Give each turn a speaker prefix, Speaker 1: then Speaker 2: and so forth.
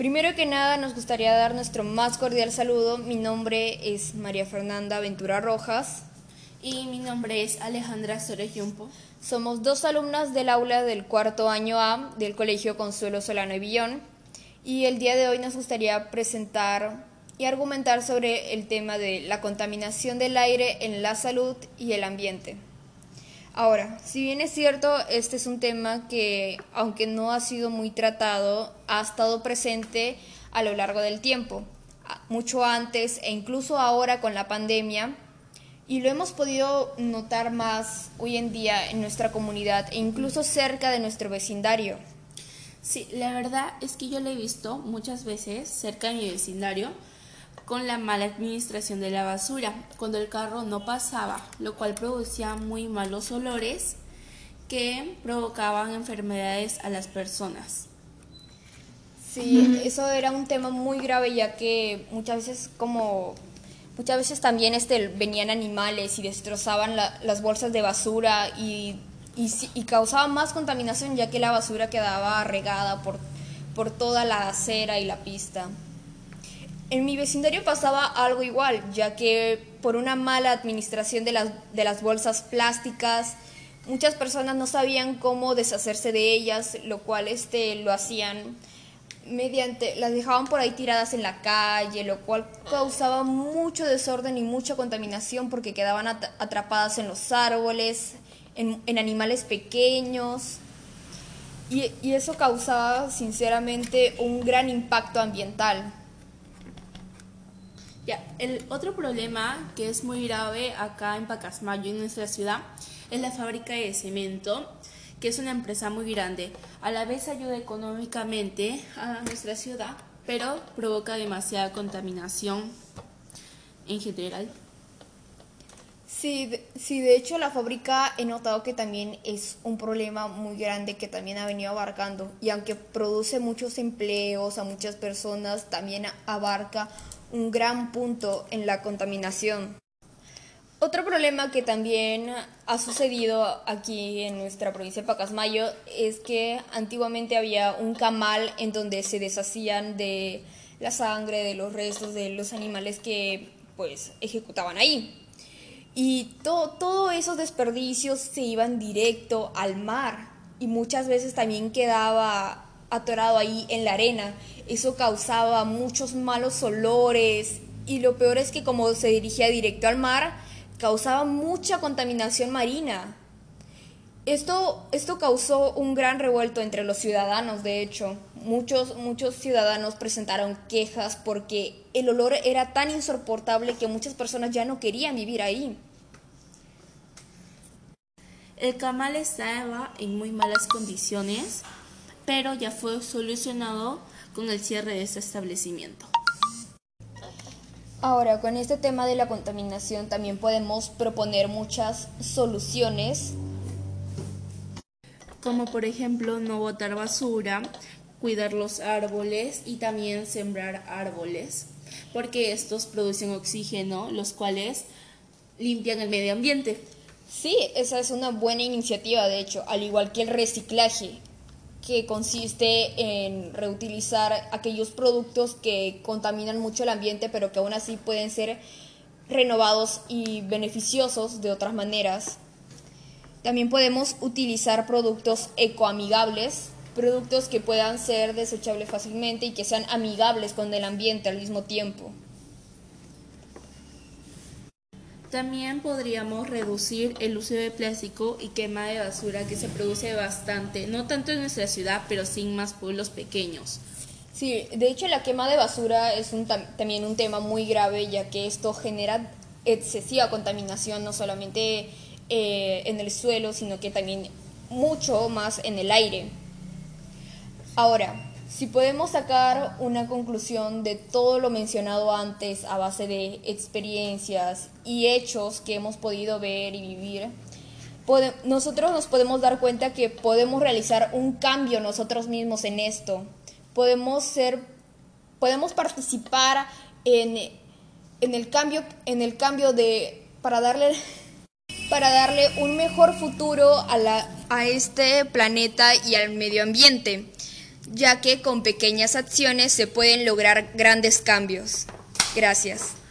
Speaker 1: Primero que nada nos gustaría dar nuestro más cordial saludo. Mi nombre es María Fernanda Ventura Rojas.
Speaker 2: Y mi nombre es Alejandra Sores Yumpo.
Speaker 1: Somos dos alumnas del aula del cuarto año A del Colegio Consuelo Solano y Villón. Y el día de hoy nos gustaría presentar y argumentar sobre el tema de la contaminación del aire en la salud y el ambiente. Ahora, si bien es cierto, este es un tema que, aunque no ha sido muy tratado, ha estado presente a lo largo del tiempo, mucho antes e incluso ahora con la pandemia, y lo hemos podido notar más hoy en día en nuestra comunidad e incluso cerca de nuestro vecindario.
Speaker 2: Sí, la verdad es que yo lo he visto muchas veces cerca de mi vecindario con la mala administración de la basura, cuando el carro no pasaba, lo cual producía muy malos olores que provocaban enfermedades a las personas.
Speaker 1: Sí, eso era un tema muy grave ya que muchas veces como muchas veces también este venían animales y destrozaban las bolsas de basura y, y, causaban más contaminación ya que la basura quedaba regada por, por toda la acera y la pista. En mi vecindario pasaba algo igual, ya que por una mala administración de las, de las bolsas plásticas, muchas personas no sabían cómo deshacerse de ellas, lo cual este, lo hacían mediante, las dejaban por ahí tiradas en la calle, lo cual causaba mucho desorden y mucha contaminación porque quedaban atrapadas en los árboles, en, animales pequeños. Y eso causaba sinceramente un gran impacto ambiental.
Speaker 2: Ya, el otro problema que es muy grave acá en Pacasmayo, en nuestra ciudad, es la fábrica de cemento, que es una empresa muy grande. A la vez ayuda económicamente a nuestra ciudad, pero provoca demasiada contaminación en general.
Speaker 1: Sí, de, sí, de hecho la fábrica he notado que también es un problema muy grande que también ha venido abarcando y aunque produce muchos empleos a muchas personas, también abarca un gran punto en la contaminación. Otro problema que también ha sucedido aquí en nuestra provincia de Pacasmayo es que antiguamente había un camal en donde se deshacían de la sangre, de los restos de los animales que pues ejecutaban ahí. Y todos esos desperdicios se iban directo al mar y muchas veces también quedaba atorado ahí en la arena. Eso causaba muchos malos olores y lo peor es que como se dirigía directo al mar, causaba mucha contaminación marina. Esto, esto causó un gran revuelto entre los ciudadanos, de hecho. Muchos, muchos ciudadanos presentaron quejas porque el olor era tan insoportable que muchas personas ya no querían vivir ahí.
Speaker 2: El camal estaba en muy malas condiciones pero ya fue solucionado con el cierre de este establecimiento.
Speaker 1: Ahora, con este tema de la contaminación también podemos proponer muchas soluciones.
Speaker 2: Como por ejemplo no botar basura, cuidar los árboles y también sembrar árboles, porque estos producen oxígeno, los cuales limpian el medio ambiente.
Speaker 1: Sí, esa es una buena iniciativa, de hecho, al igual que el reciclaje que consiste en reutilizar aquellos productos que contaminan mucho el ambiente, pero que aún así pueden ser renovados y beneficiosos de otras maneras. También podemos utilizar productos ecoamigables, productos que puedan ser desechables fácilmente y que sean amigables con el ambiente al mismo tiempo.
Speaker 2: También podríamos reducir el uso de plástico y quema de basura que se produce bastante, no tanto en nuestra ciudad, pero sí en más pueblos pequeños.
Speaker 1: Sí, de hecho la quema de basura es un, también un tema muy grave ya que esto genera excesiva contaminación no solamente eh, en el suelo, sino que también mucho más en el aire. Ahora, si podemos sacar una conclusión de todo lo mencionado antes a base de experiencias y hechos que hemos podido ver y vivir, nosotros nos podemos dar cuenta que podemos realizar un cambio nosotros mismos en esto. Podemos ser, podemos participar en, en el cambio, en el cambio de para darle para darle un mejor futuro a, la, a este planeta y al medio ambiente ya que con pequeñas acciones se pueden lograr grandes cambios. Gracias.